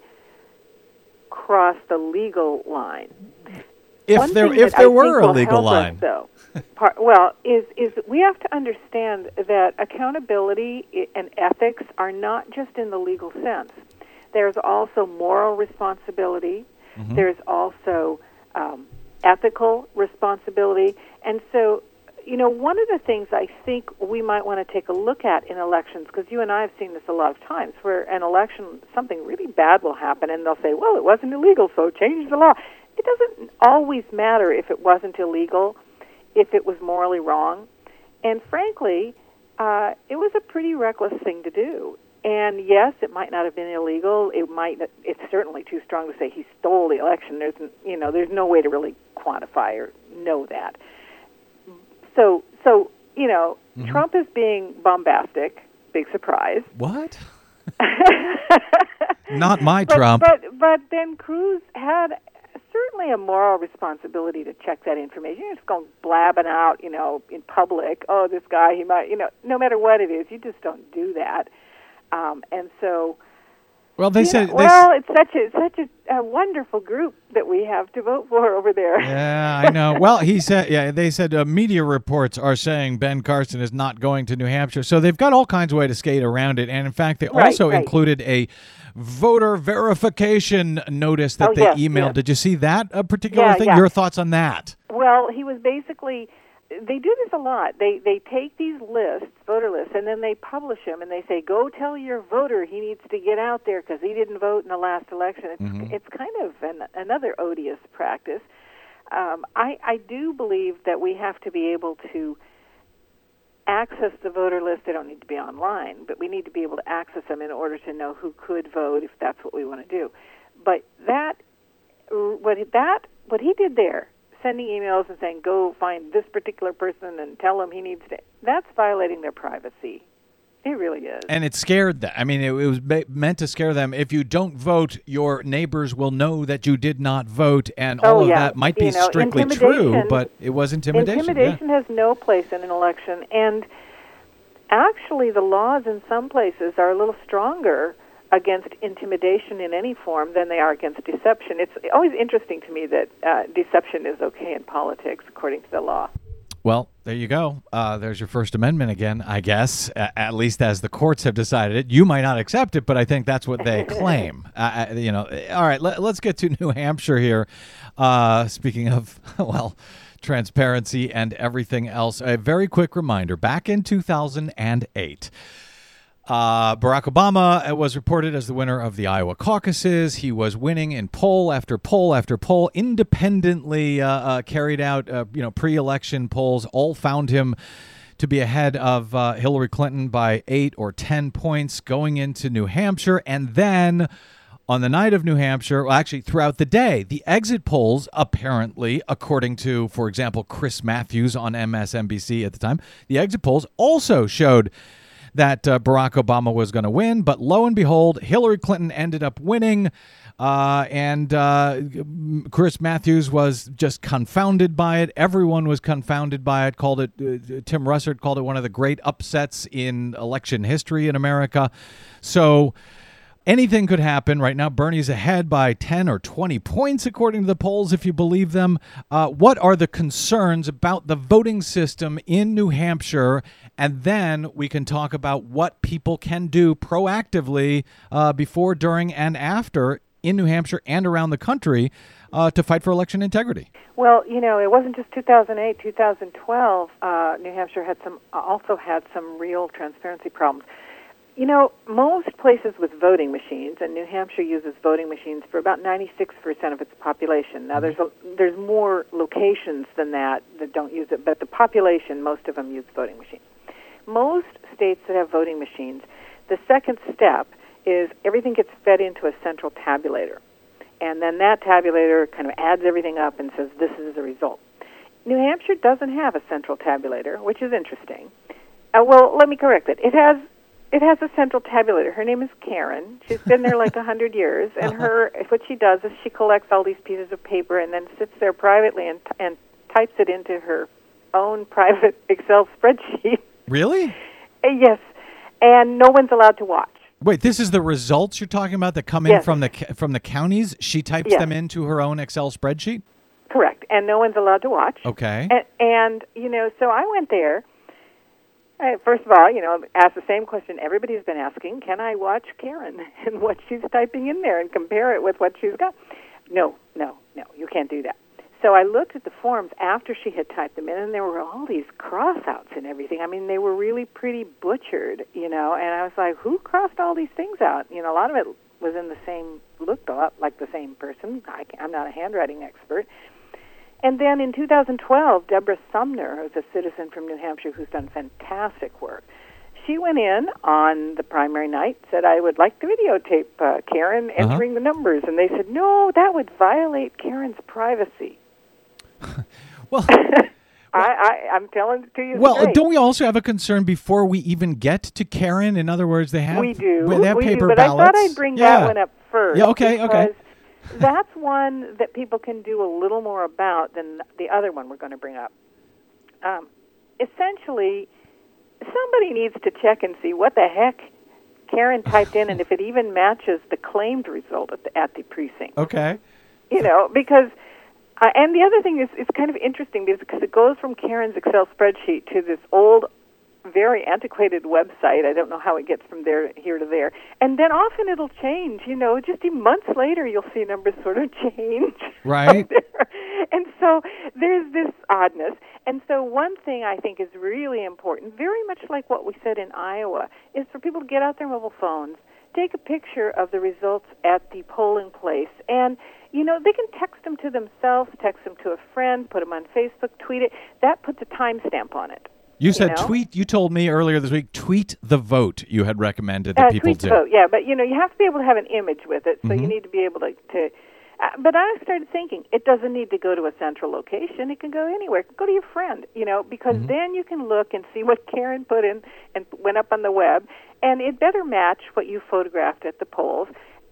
cross the legal line. If One there if there I were a legal help us, line, though, part, well, is is we have to understand that accountability and ethics are not just in the legal sense. There's also moral responsibility. Mhm. There's also um, ethical responsibility, and so. You know, one of the things I think we might want to take a look at in elections, because you and I have seen this a lot of times, where an election, something really bad will happen, and they'll say, well, it wasn't illegal, so change the law. It doesn't always matter if it wasn't illegal, if it was morally wrong. And frankly, uh, it was a pretty reckless thing to do. And yes, it might not have been illegal. It might. It's certainly too strong to say he stole the election. There's, you know, there's no way to really quantify or know that. So, so you know, Mm-hmm. Trump is being bombastic. Big surprise. what? Not my But, Trump. But but then Cruz had certainly a moral responsibility to check that information. You're just going blabbing out, you know, in public. Oh, this guy, he might, you know, no matter what it is, you just don't do that. Um, and so, well, they you said. know, they well, it's such a such a, a wonderful group that we have to vote for over there. Yeah, I know. Well, he said, yeah, they said uh, media reports are saying Ben Carson is not going to New Hampshire. So they've got all kinds of way to skate around it. And in fact, they Right, also right. included a voter verification notice that Oh, they yes, emailed. yes. Did you see that uh, particular Yeah, thing? yeah. Your thoughts on that? Well, he was basically they do this a lot. They they take these lists, voter lists, and then they publish them, and they say, "Go tell your voter he needs to get out there because he didn't vote in the last election." It's, Mhm. it's kind of an, another odious practice. Um, I I do believe that we have to be able to access the voter list. They don't need to be online, but we need to be able to access them in order to know who could vote if that's what we want to do. But that what that what he did there, sending emails and saying go find this particular person and tell him he needs to that's violating their privacy. It really is. And it scared them. I mean, it, it was meant to scare them. If you don't vote, your neighbors will know that you did not vote, and oh, all oh, of yeah. that might be You know, strictly true, but it was intimidation. yeah. Intimidation has no place in an election, and actually, the laws in some places are a little stronger against intimidation in any form than they are against deception. It's always interesting to me that uh, deception is okay in politics, according to the law. Well, there you go. Uh, there's your First Amendment again, I guess, a- at least as the courts have decided it. You might not accept it, but I think that's what they claim. uh, uh, you know, all right, let, us get to New Hampshire here. Uh, speaking of, well, transparency and everything else, a very quick reminder back in 2008. Uh, Barack Obama uh, was reported as the winner of the Iowa caucuses. He was winning in poll after poll after poll, independently uh, uh, carried out, uh, you know, pre-election polls. All found him to be ahead of uh, Hillary Clinton by eight or ten points going into New Hampshire, and then. On the night of New Hampshire, well, actually throughout the day, the exit polls apparently, according to, for example, Chris Matthews on MSNBC at the time, the exit polls also showed that uh, Barack Obama was going to win. But lo and behold, Hillary Clinton ended up winning. Uh, and uh, Chris Matthews was just confounded by it. Everyone was confounded by it. Called it. Uh, Tim Russert called it one of the great upsets in election history in America. So anything could happen. Right now, Bernie's ahead by 10 or 20 points, according to the polls, if you believe them. Uh, what are the concerns about the voting system in New Hampshire? And then we can talk about what people can do proactively uh, before, during, and after in New Hampshire and around the country uh, to fight for election integrity. Well, you know, it wasn't just 2008, 2012. Uh, New Hampshire had some also had some real transparency problems. You know, most places with voting machines, and New Hampshire uses voting machines for about 96% of its population. Now, there's a, there's more locations than that that don't use it, but the population, most of them use voting machines. Most states that have voting machines, the second step is everything gets fed into a central tabulator, and then that tabulator kind of adds everything up and says this is the result. New Hampshire doesn't have a central tabulator, which is interesting. Uh, well, let me correct it. It has it has a central tabulator. Her name is Karen. She's been there like a hundred years, and her what she does is she collects all these pieces of paper and then sits there privately and and types it into her own private Excel spreadsheet. Really? Uh, yes, and no one's allowed to watch. Wait, this is the results you're talking about that come in Yes. from the from the counties. She types Yes. them into her own Excel spreadsheet. Correct, and no one's allowed to watch. Okay. And, and you know, so I went there. First of all, you know, asked the same question everybody's been asking: Can I watch Karen and what she's typing in there and compare it with what she's got? No, no, no, you can't do that. So I looked at the forms after she had typed them in, and there were all these crossouts and everything. I mean, they were really pretty butchered, you know. And I was like, who crossed all these things out? You know, a lot of it was in the same, looked a lot like the same person. I, I'm not a handwriting expert. And then in 2012, Deborah Sumner, who's a citizen from New Hampshire who's done fantastic work, she went in on the primary night, said, I would like to videotape uh, Karen Uh-huh. entering the numbers. And they said, no, that would violate Karen's privacy. well, I, I, I'm telling it to you. Well, straight. don't we also have a concern before we even get to Karen? In other words, they have we do. They have we paper do, but ballots. I thought I'd bring yeah. that one up first. Yeah. Okay. Okay. That's one that people can do a little more about than the other one we're going to bring up. Um, essentially, somebody needs to check and see what the heck Karen typed in, and if it even matches the claimed result at the, at the precinct. Okay. You know, because. Uh, and the other thing is, it's kind of interesting because it goes from Karen's Excel spreadsheet to this old very antiquated website. I don't know how it gets from there here to there. And then often it'll change, you know, just months later you'll see numbers sort of change. Right. and so there's this oddness. And so, one thing I think is really important, very much like what we said in Iowa, is for people to get out their mobile phones, take a picture of the results at the polling place, and you know they can text them to themselves, text them to a friend, put them on Facebook, tweet it. That puts a timestamp on it. You said know? tweet. You told me earlier this week. Tweet the vote. You had recommended that uh, people tweet do. the vote, yeah, but you know you have to be able to have an image with it, so you Mhm. need to be able to. to uh, but I started thinking it doesn't need to go to a central location; it can go anywhere. It can go to your friend, you know, because then you can look and see what Karen put in and went up on the web, and it better match what you photographed at the polls.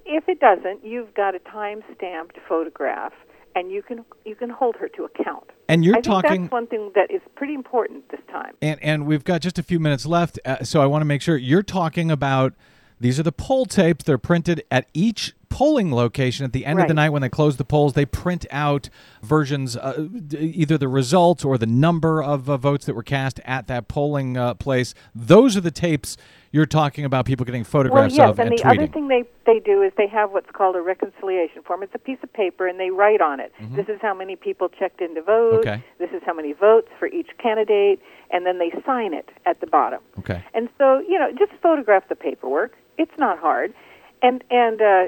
If it doesn't, you've got a time-stamped photograph, and you can you can hold her to account. And you're I think talking- that's one thing that is pretty important this time. And and we've got just a few minutes left, uh, so I want to make sure you're talking about these are the poll tapes. They're printed at each polling location at the end of the night when they close the polls. They print out versions, uh, either the results or the number of uh, votes that were cast at that polling uh, place. Those are the tapes you're talking about. People getting photographs well, yes, of and and the tweeting. other thing they they do is they have what's called a reconciliation form. It's a piece of paper, and they write on it. Mhm. This is how many people checked in to vote. Okay. This is how many votes for each candidate, and then they sign it at the bottom. okay. And so, you know, just photograph the paperwork. It's not hard, and and uh,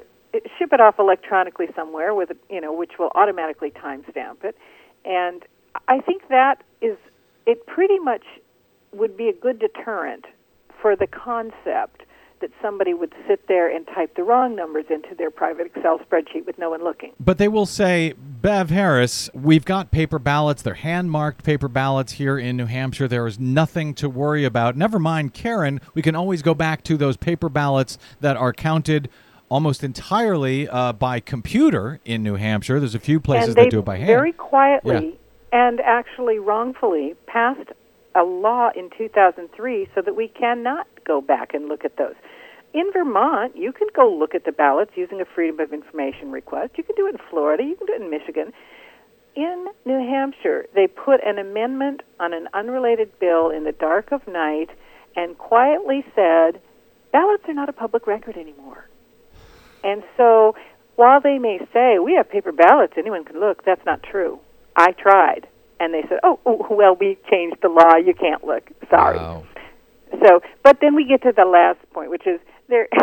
ship it off electronically somewhere with you know, which will automatically timestamp it. And I think that is it. Pretty much would be a good deterrent for the concept that somebody would sit there and type the wrong numbers into their private Excel spreadsheet with no one looking. But they will say, Bev Harris, we've got paper ballots. They're hand marked paper ballots here in New Hampshire. There is nothing to worry about. Never mind, Karen, we can always go back to those paper ballots that are counted almost entirely uh, by computer in New Hampshire. There's a few places that do it by hand. very quietly and actually wrongfully passed a law in 2003 so that we cannot go back and look at those. In Vermont, you can go look at the ballots using a Freedom of Information request. You can do it in Florida. You can do it in Michigan. In New Hampshire, they put an amendment on an unrelated bill in the dark of night and quietly said ballots are not a public record anymore. And so, while they may say we have paper ballots, anyone can look, that's not true. I tried. And they said, oh, oh, well, we changed the law. You can't look. Sorry. So, but then we get to the last point, which is there.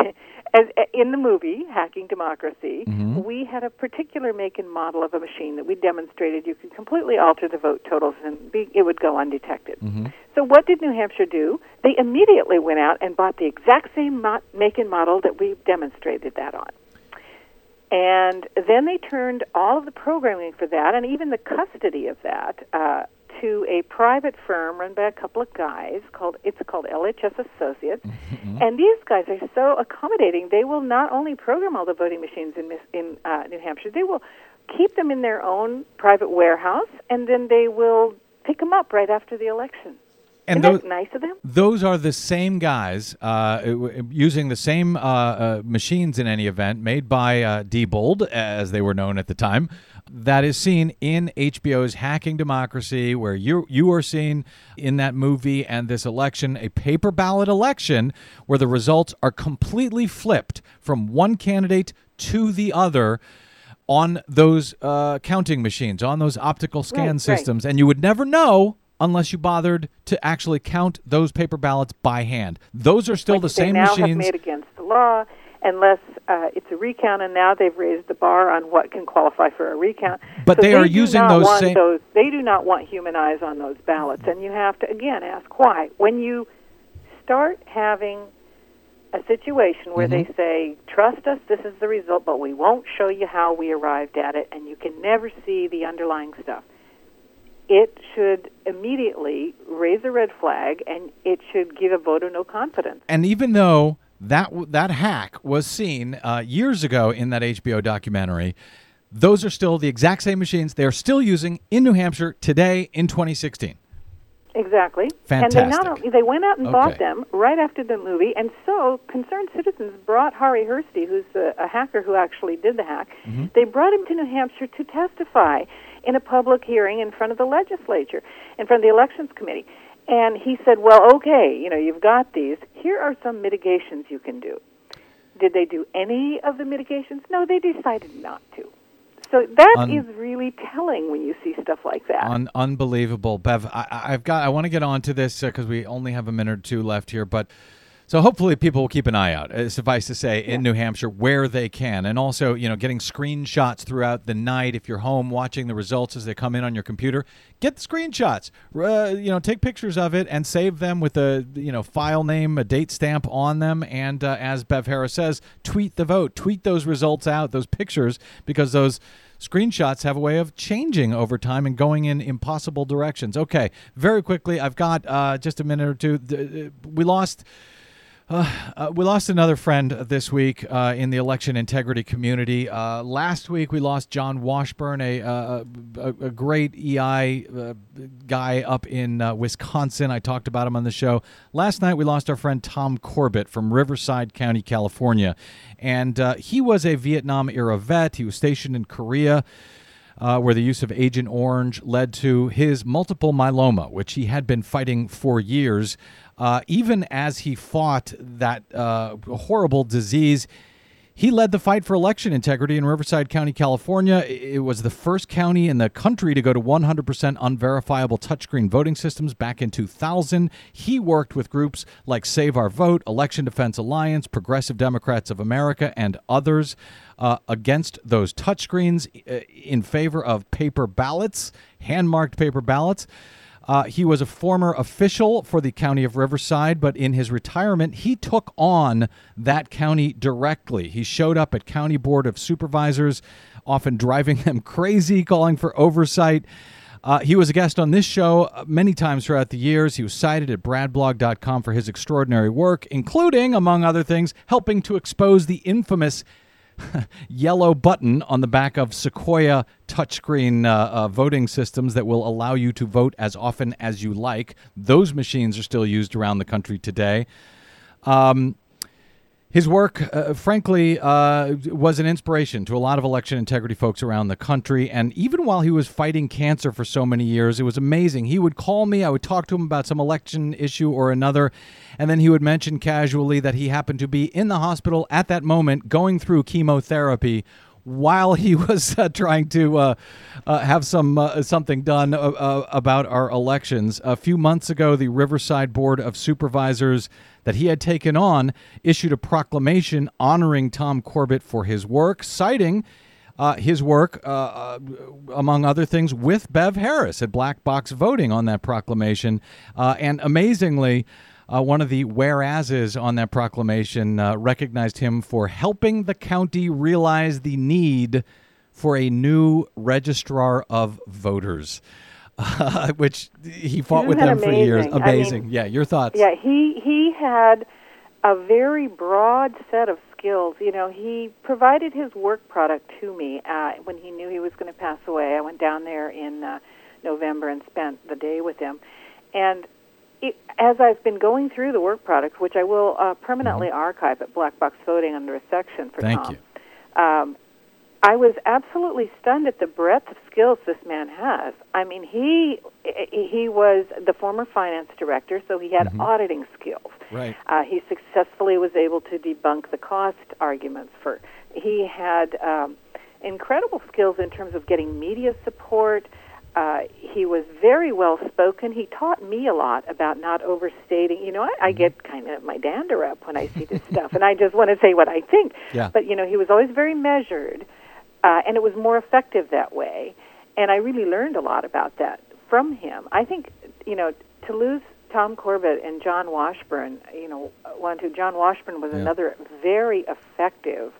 As in the movie Hacking Democracy, Mhm. we had a particular make and model of a machine that we demonstrated you could completely alter the vote totals and be, it would go undetected. So what did New Hampshire do? They immediately went out and bought the exact same mo- make and model that we demonstrated that on. And then they turned all of the programming for that and even the custody of that uh, to a private firm run by a couple of guys called it's called LHS Associates. And these guys are so accommodating. They will not only program all the voting machines in in uh, New Hampshire, they will keep them in their own private warehouse, and then they will pick them up right after the election. And those- nice of them? Those are the same guys uh, using the same uh, uh, machines in any event, made by uh, Diebold, as they were known at the time. That is seen in HBO's Hacking Democracy, where you you are seen in that movie and this election, a paper ballot election, where the results are completely flipped from one candidate to the other on those uh, counting machines, on those optical scan Right, right. systems, and you would never know unless you bothered to actually count those paper ballots by hand. Those are still Which the they same now machines. have made against the law, unless uh, it's a recount, and now they've raised the bar on what can qualify for a recount. But So they are using those same- those. They do not want human eyes on those ballots, and you have to again ask why. When you start having a situation where Mm-hmm. they say, "Trust us, this is the result, but we won't show you how we arrived at it, and you can never see the underlying stuff." It should immediately raise a red flag, and it should give a voter no confidence. and even though that that hack was seen uh, years ago in that HBO documentary, those are still the exact same machines they are still using in New Hampshire today in 2016. Exactly. Fantastic. And they not only they went out and bought them right after the movie, and so concerned citizens brought Harri Hursti, who's a, a hacker who actually did the hack. Mm-hmm. They brought him to New Hampshire to testify in a public hearing in front of the legislature, in front of the elections committee. And he said, "Well, okay, you know, you've got these. Here are some mitigations you can do." Did they do any of the mitigations? No, they decided not to. So that Un- is really telling when you see stuff like that. Un- unbelievable, Bev. I- I've got. I want to get on to this uh, because we only have a minute or two left here, but. So hopefully people will keep an eye out. Uh, suffice to say, in New Hampshire, where they can, and also you know getting screenshots throughout the night. If you're home watching the results as they come in on your computer, get the screenshots. Uh, you know, take pictures of it and save them with a you know file name, a date stamp on them, and uh, as Bev Harris says, tweet the vote, tweet those results out, those pictures, because those screenshots have a way of changing over time and going in impossible directions. Okay, very quickly, I've got uh, just a minute or two. Uh, We lost. Uh, uh, we lost another friend this week uh, in the election integrity community. Uh, last week, we lost John Washburn, a, uh, a, a great EI uh, guy up in Wisconsin. I talked about him on the show. Last night, we lost our friend Tom Courbat from Riverside County, California. And he was a Vietnam era vet, he was stationed in Korea uh, where the use of Agent Orange led to his multiple myeloma, which he had been fighting for years. Uh, even as he fought that uh, horrible disease, he led the fight for election integrity in Riverside County, California. It was the first county in the country to go to 100% unverifiable touchscreen voting systems back in 2000. He worked with groups like Save Our Vote, Election Defense Alliance, Progressive Democrats of America, and others uh, against those touchscreens uh, in favor of paper ballots, hand marked paper ballots. Uh, he was a former official for the county of Riverside, but in his retirement, he took on that county directly. He showed up at County Board of Supervisors, often driving them crazy, calling for oversight. Uh, he was a guest on this show uh, many times throughout the years. He was cited at bradblog.com for his extraordinary work, including, among other things, helping to expose the infamous yellow button on the back of Sequoia touchscreen uh, uh, voting systems that will allow you to vote as often as you like. Those machines are still used around the country today. Um, his work, uh, frankly, uh, was an inspiration to a lot of election integrity folks around the country. And even while he was fighting cancer for so many years, it was amazing. He would call me, I would talk to him about some election issue or another, and then he would mention casually that he happened to be in the hospital at that moment going through chemotherapy while he was uh, trying to uh, uh, have some uh, something done uh, uh, about our elections. A few months ago, the Riverside Board of Supervisors that he had taken on issued a proclamation honoring Tom Courbat for his work, citing. His work, among other things, with Bev Harris at Black Box Voting on that proclamation. And amazingly, uh, one of the whereases on that proclamation uh, recognized him for helping the county realize the need for a new registrar of voters, uh, which he fought Isn't with them for years. amazing? I mean, yeah, your thoughts? Yeah, he he had a very broad set of skills. You know, he provided his work product to me uh, when he knew he was going to pass away. I went down there in uh, November and spent the day with him, and it, as I've been going through the work product, which I will uh, permanently archive at Black Box Voting under a section for Mm-hmm. Thank Tom. you. Um, I was absolutely stunned at the breadth of skills this man has. I mean, he he was the former finance director, so he had Mm-hmm. auditing skills. Right. Uh, he successfully was able to debunk the cost arguments for. He had um, incredible skills in terms of getting media support. Uh, he was very well spoken. He taught me a lot about not overstating. You know, I, Mm-hmm. I get kind of my dander up when I see this stuff, and I just want to say what I think. Yeah. But you know, he was always very measured, uh, and it was more effective that way. And I really learned a lot about that from him. I think you know to lose Tom Courbat and John Washburn. You know, one two. John Washburn was Yeah. another very effective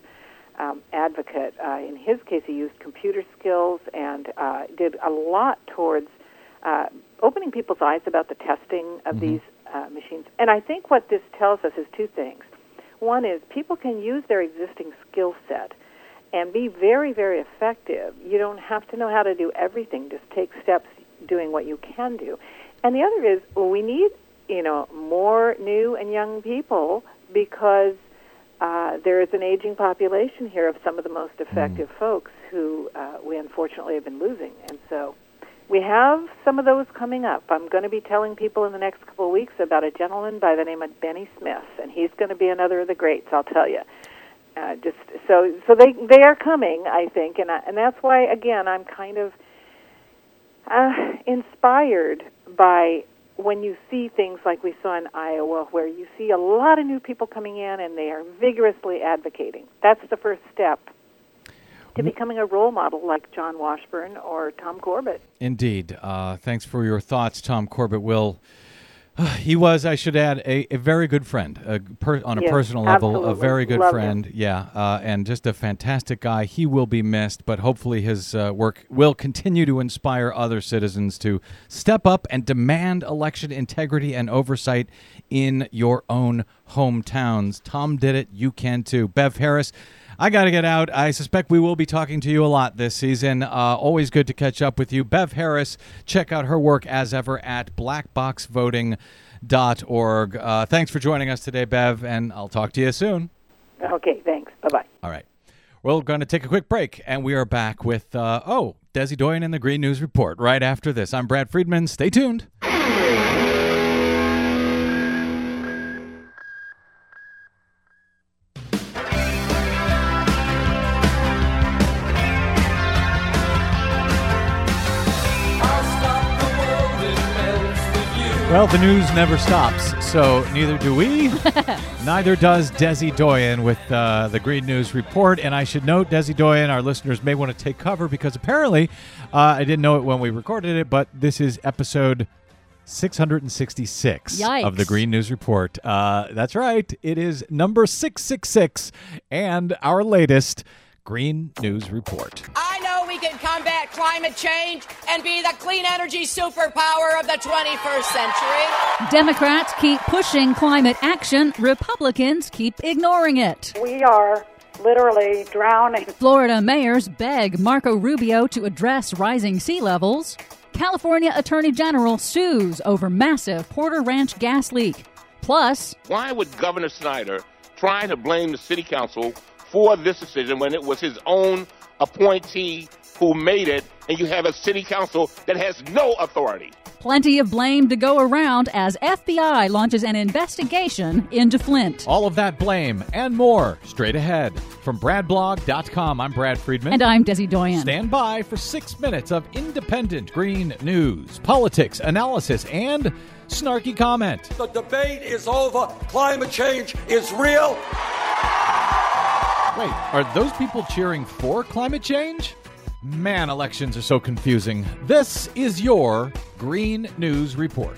um, advocate. Uh, in his case, he used computer skills and uh, did a lot towards uh, opening people's eyes about the testing of these uh, machines. And I think what this tells us is two things. One is people can use their existing skill set and be very, very effective. You don't have to know how to do everything. Just take steps doing what you can do. And the other is we need, you know, more new and young people because uh, there is an aging population here of some of the most effective folks who uh, we unfortunately have been losing. And so we have some of those coming up. I'm going to be telling people in the next couple of weeks about a gentleman by the name of Benny Smith, and he's going to be another of the greats, I'll tell you. uh, just so so they they are coming, I think, and I, and that's why again I'm kind of uh, inspired by when you see things like we saw in Iowa, where you see a lot of new people coming in and they are vigorously advocating. That's the first step to becoming a role model like John Washburn or Tom Courbat. Indeed. Uh, thanks for your thoughts, Tom Courbat. Will. He was, I should add, a, a very good friend a per, on a Yes, personal level. A very good Love him. friend, yeah, uh, and just a fantastic guy. He will be missed, but hopefully his uh, work will continue to inspire other citizens to step up and demand election integrity and oversight in your own hometowns. Tom did it. You can too. Bev Harris. I got to get out. I suspect we will be talking to you a lot this season. Uh, always good to catch up with you. Bev Harris, check out her work as ever at blackboxvoting.org. Uh, thanks for joining us today, Bev, and I'll talk to you soon. Okay, thanks. Bye bye. All right. We're going to take a quick break, and we are back with, uh, oh, Desi Doyen and the Green News Report right after this. I'm Brad Friedman. Stay tuned. Well, the news never stops, so neither do we. Neither does Desi Doyen with uh, the Green News Report. And I should note, Desi Doyen, our listeners may want to take cover because apparently, uh, I didn't know it when we recorded it, but this is episode 666 of the Green News Report. Uh, that's right, it is number 666 and our latest Green News Report. I know we can combat climate change and be the clean energy superpower of the 21st century. Democrats keep pushing climate action, Republicans keep ignoring it. We are literally drowning. Florida mayors beg Marco Rubio to address rising sea levels. California Attorney General sues over massive Porter Ranch gas leak. Plus, Why would Governor Snyder try to blame the city council for this decision when it was his own appointee who made it, and you have a city council that has no authority? plenty of blame to go around as FBI launches an investigation into Flint. All of that blame and more straight ahead. From BradBlog.com, I'm Brad Friedman. And I'm Desi Doyen. Stand by for six minutes of independent green news, politics, analysis, and snarky comment. The debate is over. Climate change is real. Wait, are those people cheering for climate change? Man, elections are so confusing. This is your Green News Report.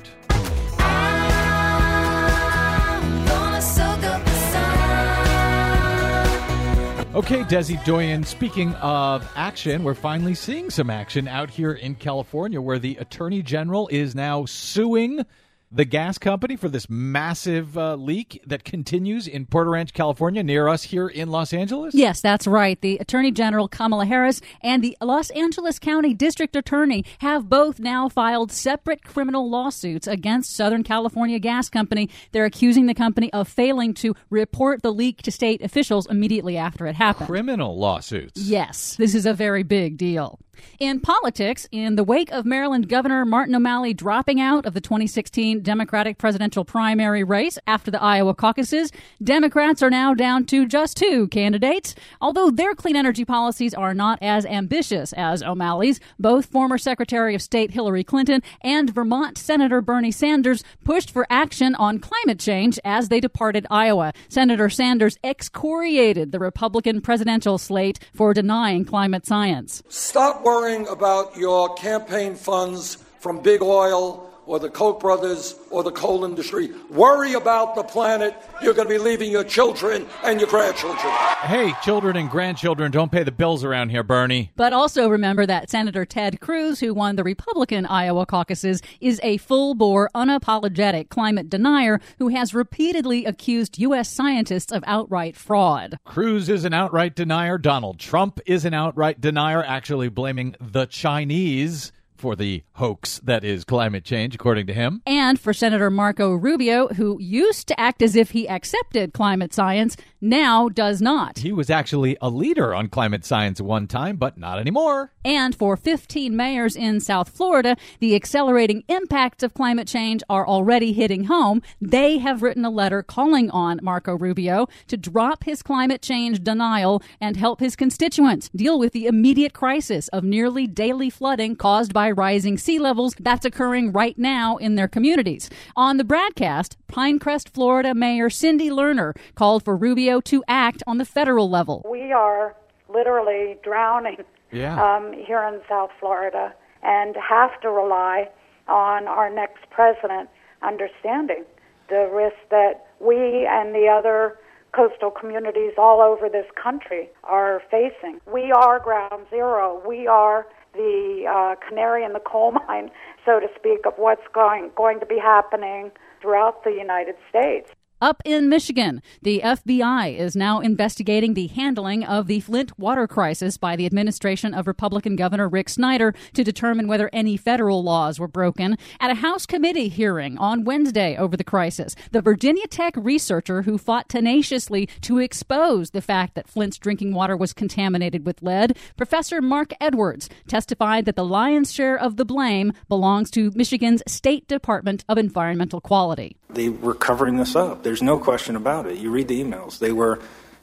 Okay, Desi Doyen, speaking of action, we're finally seeing some action out here in California where the Attorney General is now suing the gas company for this massive uh, leak that continues in Porter Ranch, California, near us here in Los Angeles. Yes, that's right. The Attorney General Kamala Harris and the Los Angeles County District Attorney have both now filed separate criminal lawsuits against Southern California Gas Company. They're accusing the company of failing to report the leak to state officials immediately after it happened. Criminal lawsuits. Yes, this is a very big deal. In politics, in the wake of Maryland Governor Martin O'Malley dropping out of the 2016 Democratic presidential primary race after the Iowa caucuses, Democrats are now down to just two candidates. Although their clean energy policies are not as ambitious as O'Malley's, both former Secretary of State Hillary Clinton and Vermont Senator Bernie Sanders pushed for action on climate change as they departed Iowa. Senator Sanders excoriated the Republican presidential slate for denying climate science. Stop worrying about your campaign funds from big oil or the Koch brothers or the coal industry. Worry about the planet you're going to be leaving your children and your grandchildren. Hey, children and grandchildren, don't pay the bills around here, Bernie. But also remember that Senator Ted Cruz, who won the Republican Iowa caucuses, is a full bore, unapologetic climate denier who has repeatedly accused U.S. scientists of outright fraud. Cruz is an outright denier. Donald Trump is an outright denier, actually blaming the Chinese for the hoax that is climate change, according to him. And for Senator Marco Rubio, who used to act as if he accepted climate science, now does not. He was actually a leader on climate science one time, but not anymore. And for 15 mayors in South Florida, the accelerating impacts of climate change are already hitting home. They have written a letter calling on Marco Rubio to drop his climate change denial and help his constituents deal with the immediate crisis of nearly daily flooding caused by rising sea levels that's occurring right now in their communities. On the broadcast, Pinecrest, Florida Mayor Cindy Lerner called for Rubio to act on the federal level. We are literally drowning Yeah. um, here in South Florida and have to rely on our next president understanding the risk that we and the other coastal communities all over this country are facing. We are ground zero. We are the uh, canary in the coal mine, so to speak, of what's going going to be happening throughout the United States. Up in Michigan, the FBI is now investigating the handling of the Flint water crisis by the administration of Republican Governor Rick Snyder to determine whether any federal laws were broken. At a House committee hearing on Wednesday over the crisis, the Virginia Tech researcher who fought tenaciously to expose the fact that Flint's drinking water was contaminated with lead, Professor Marc Edwards, testified that the lion's share of the blame belongs to Michigan's State Department of Environmental Quality. They were covering this up. There's no question about it. You read the emails. They were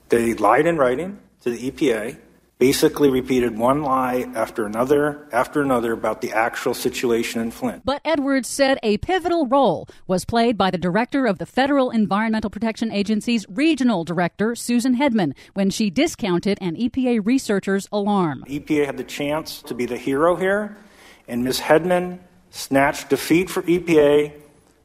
they lied in writing to the EPA, basically repeated one lie after another after another about the actual situation in Flint. But Edwards said a pivotal role was played by the director of the Federal Environmental Protection Agency's regional director, Susan Hedman, when she discounted an EPA researcher's alarm. EPA had the chance to be the hero here, and Ms. Hedman snatched defeat for EPA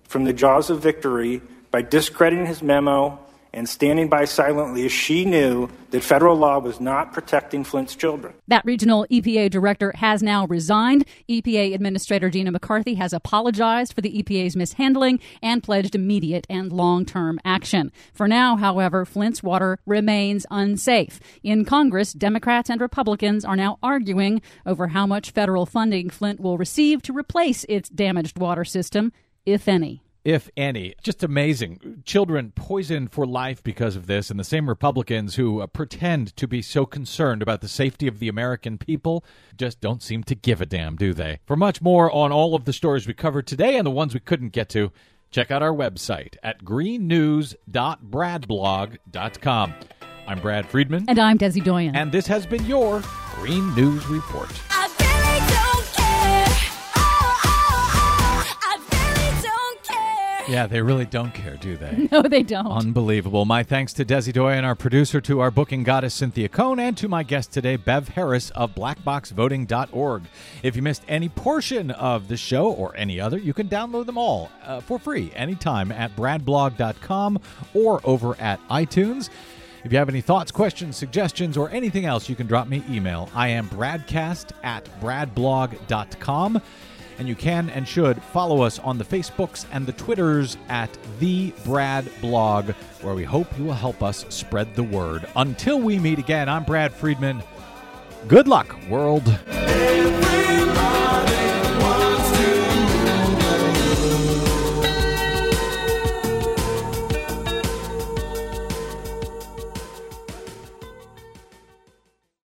from the jaws of victory by discrediting his memo and standing by silently as she knew that federal law was not protecting Flint's children. That regional EPA director has now resigned. EPA Administrator Gina McCarthy has apologized for the EPA's mishandling and pledged immediate and long term action. For now, however, Flint's water remains unsafe. In Congress, Democrats and Republicans are now arguing over how much federal funding Flint will receive to replace its damaged water system, if any if any. Just amazing. Children poisoned for life because of this, and the same Republicans who uh, pretend to be so concerned about the safety of the American people just don't seem to give a damn, do they? For much more on all of the stories we covered today and the ones we couldn't get to, check out our website at greennews.bradblog.com. I'm Brad Friedman. And I'm Desi Doyen. And this has been your Green News Report. Yeah, they really don't care, do they? No, they don't. Unbelievable. My thanks to Desi Doyen, our producer, to our booking goddess Cynthia Cohn, and to my guest today, Bev Harris of blackboxvoting.org. If you missed any portion of the show or any other, you can download them all uh, for free anytime at bradblog.com or over at iTunes. If you have any thoughts, questions, suggestions, or anything else, you can drop me email. I am bradcast at bradblog.com. And you can and should follow us on the Facebooks and the Twitters at The Brad Blog, where we hope you will help us spread the word. Until we meet again, I'm Brad Friedman. Good luck, world.